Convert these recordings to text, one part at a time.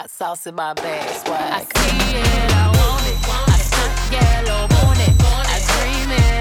hot sauce in my bag. Swag. I see it, I want it. I stunt yellow, want it. I dream it.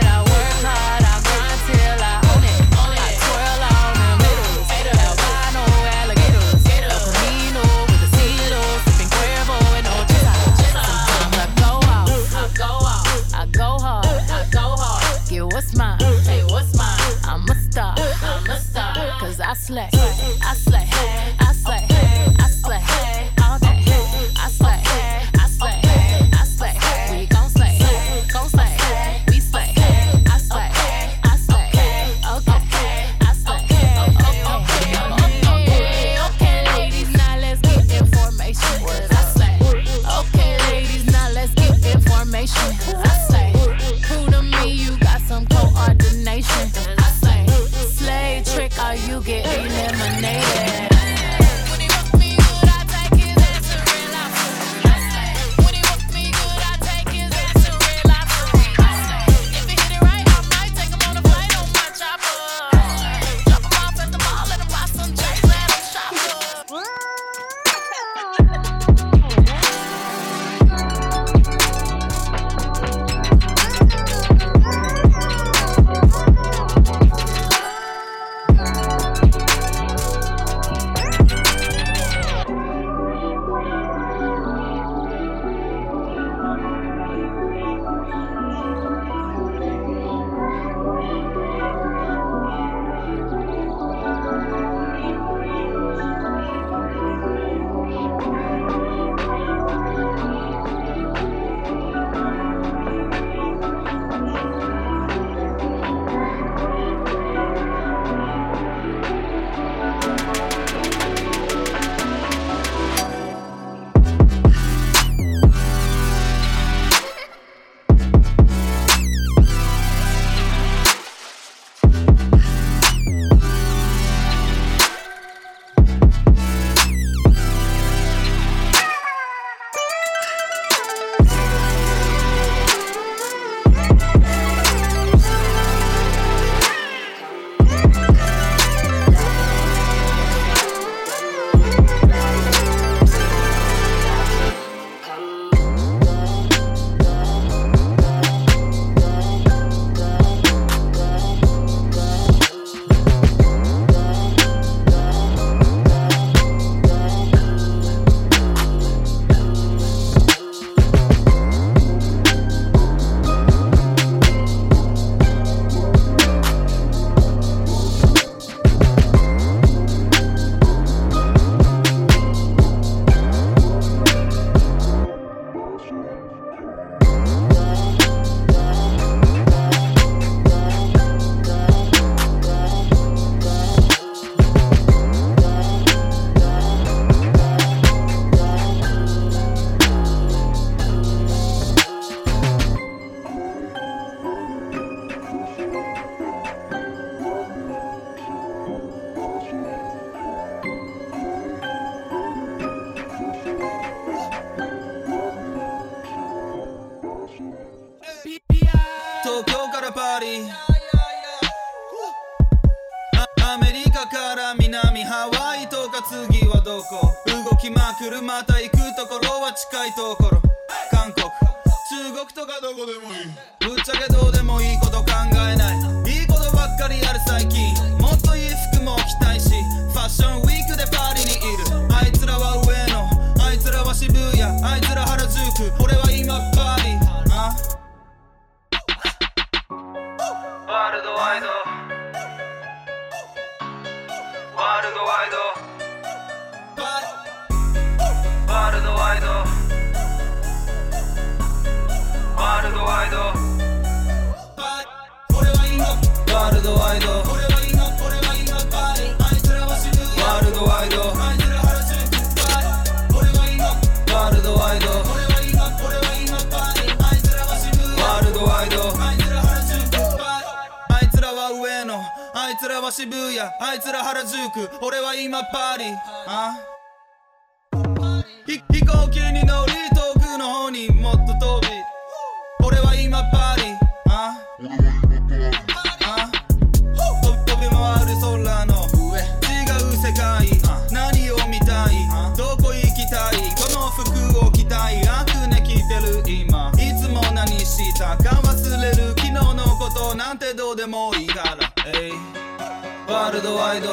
イド。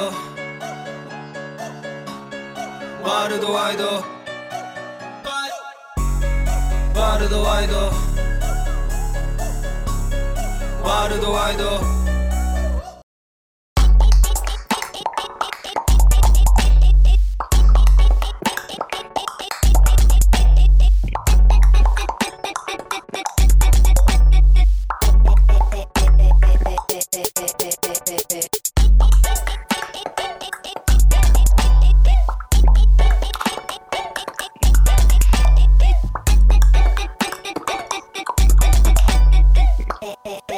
ワールドワイド。ワールドワイド。ワールドワイド。it.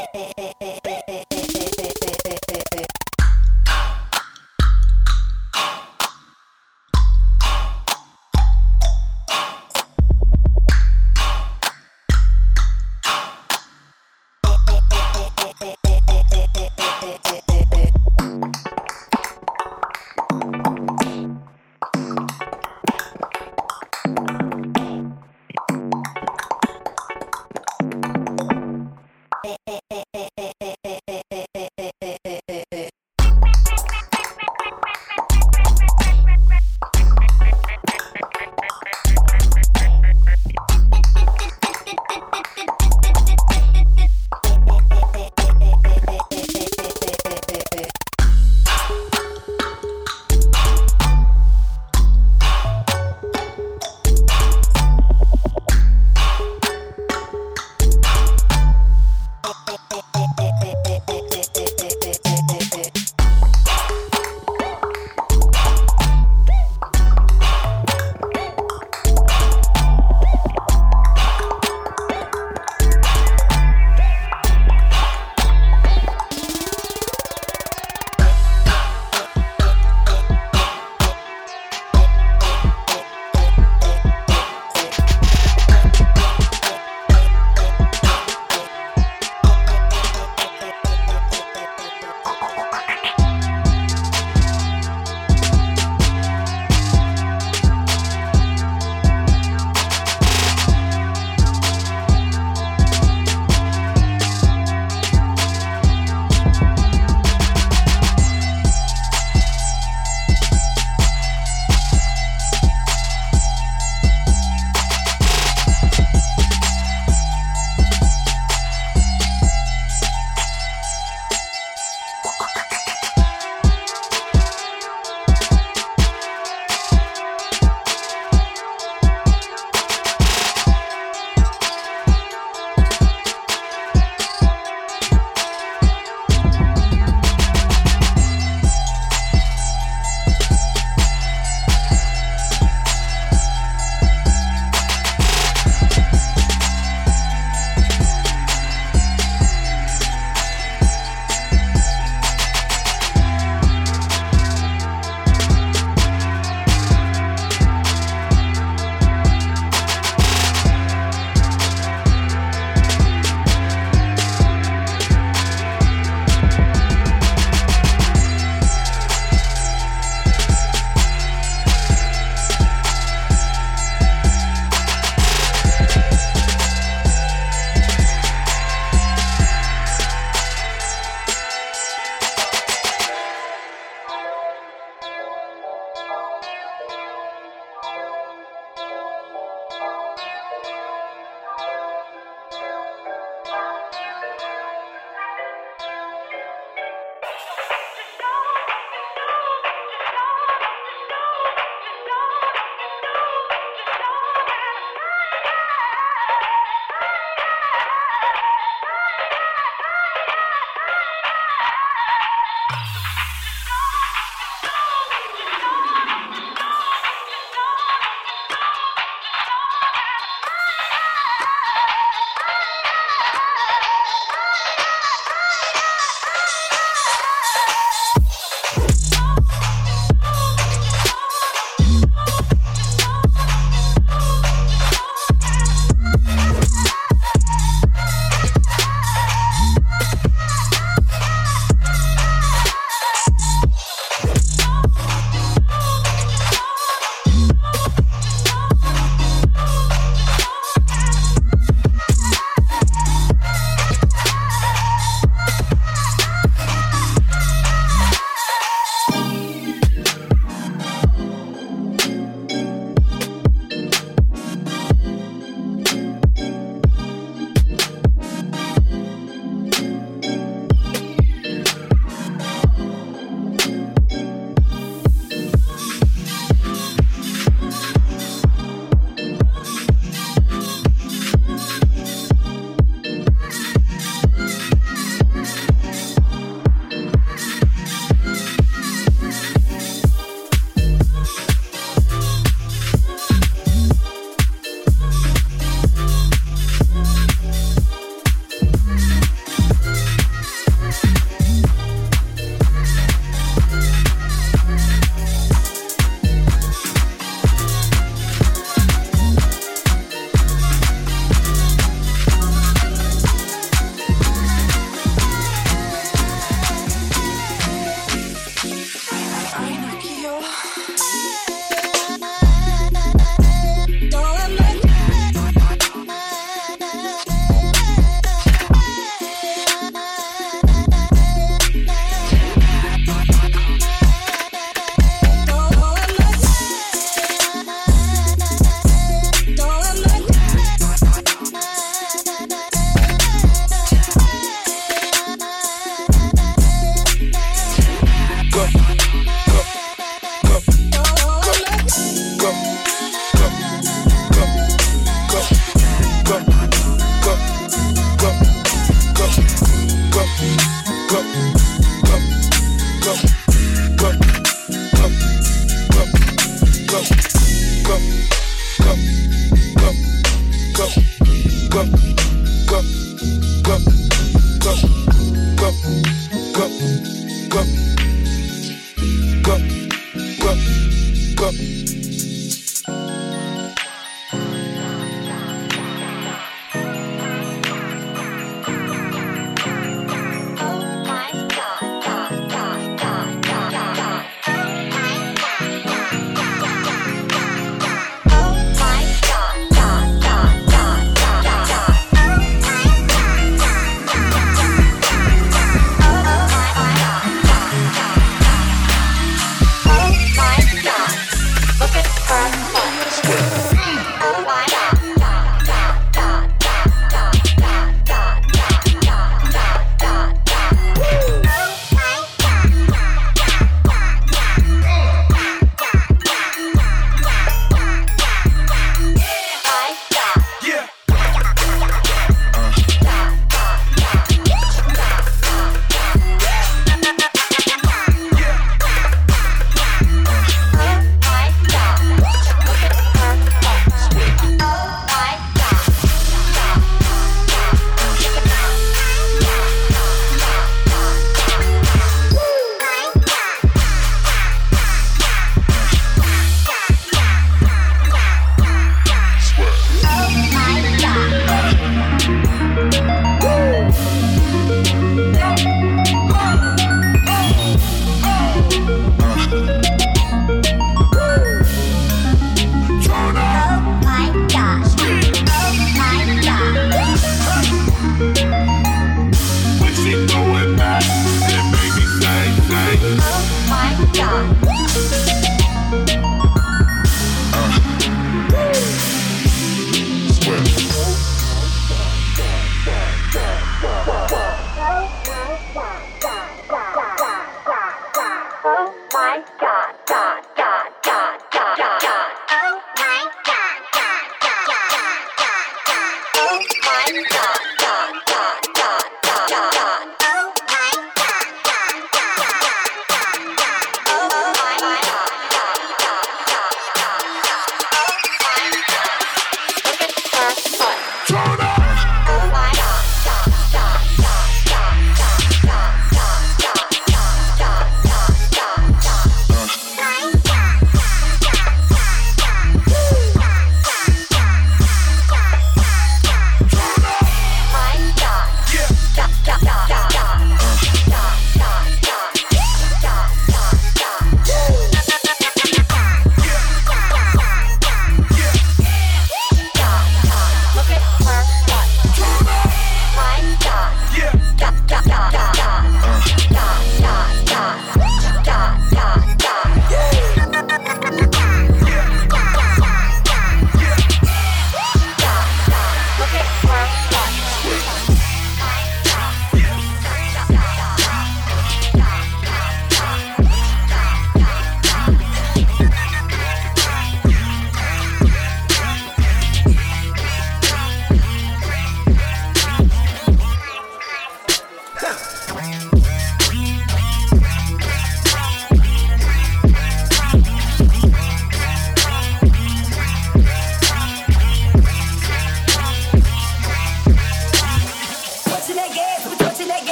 Música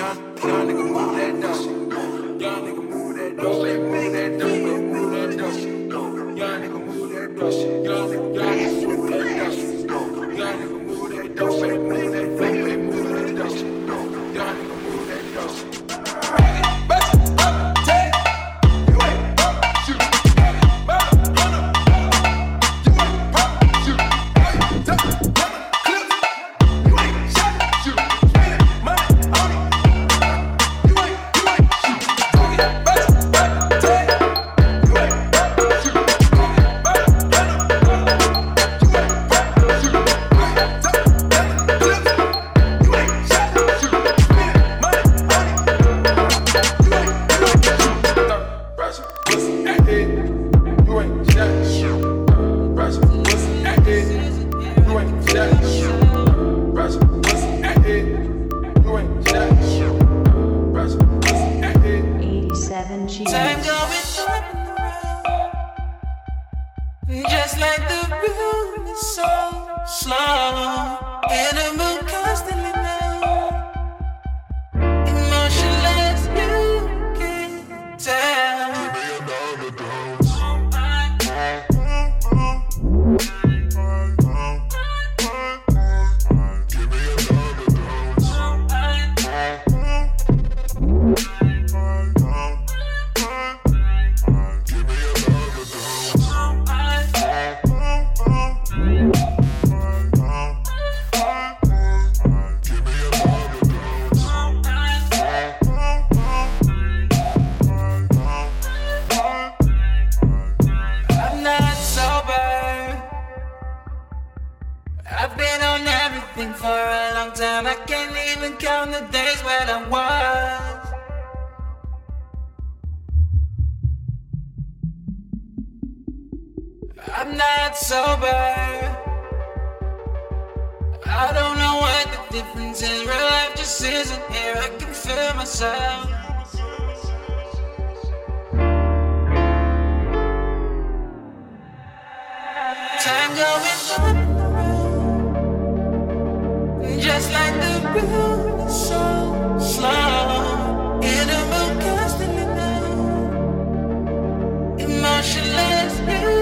young, young nigga move that. Time going up and the. Just like the room is so slow. Animal constantly. nothing for a long time. I can't even count the days where I was. I'm not sober. I don't know what the difference is. Real life just isn't here. I can feel myself. Time going. just like the river, so slow. Animal constantly now, emotionless. Now.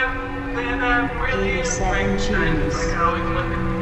I'm, I've really, like, I,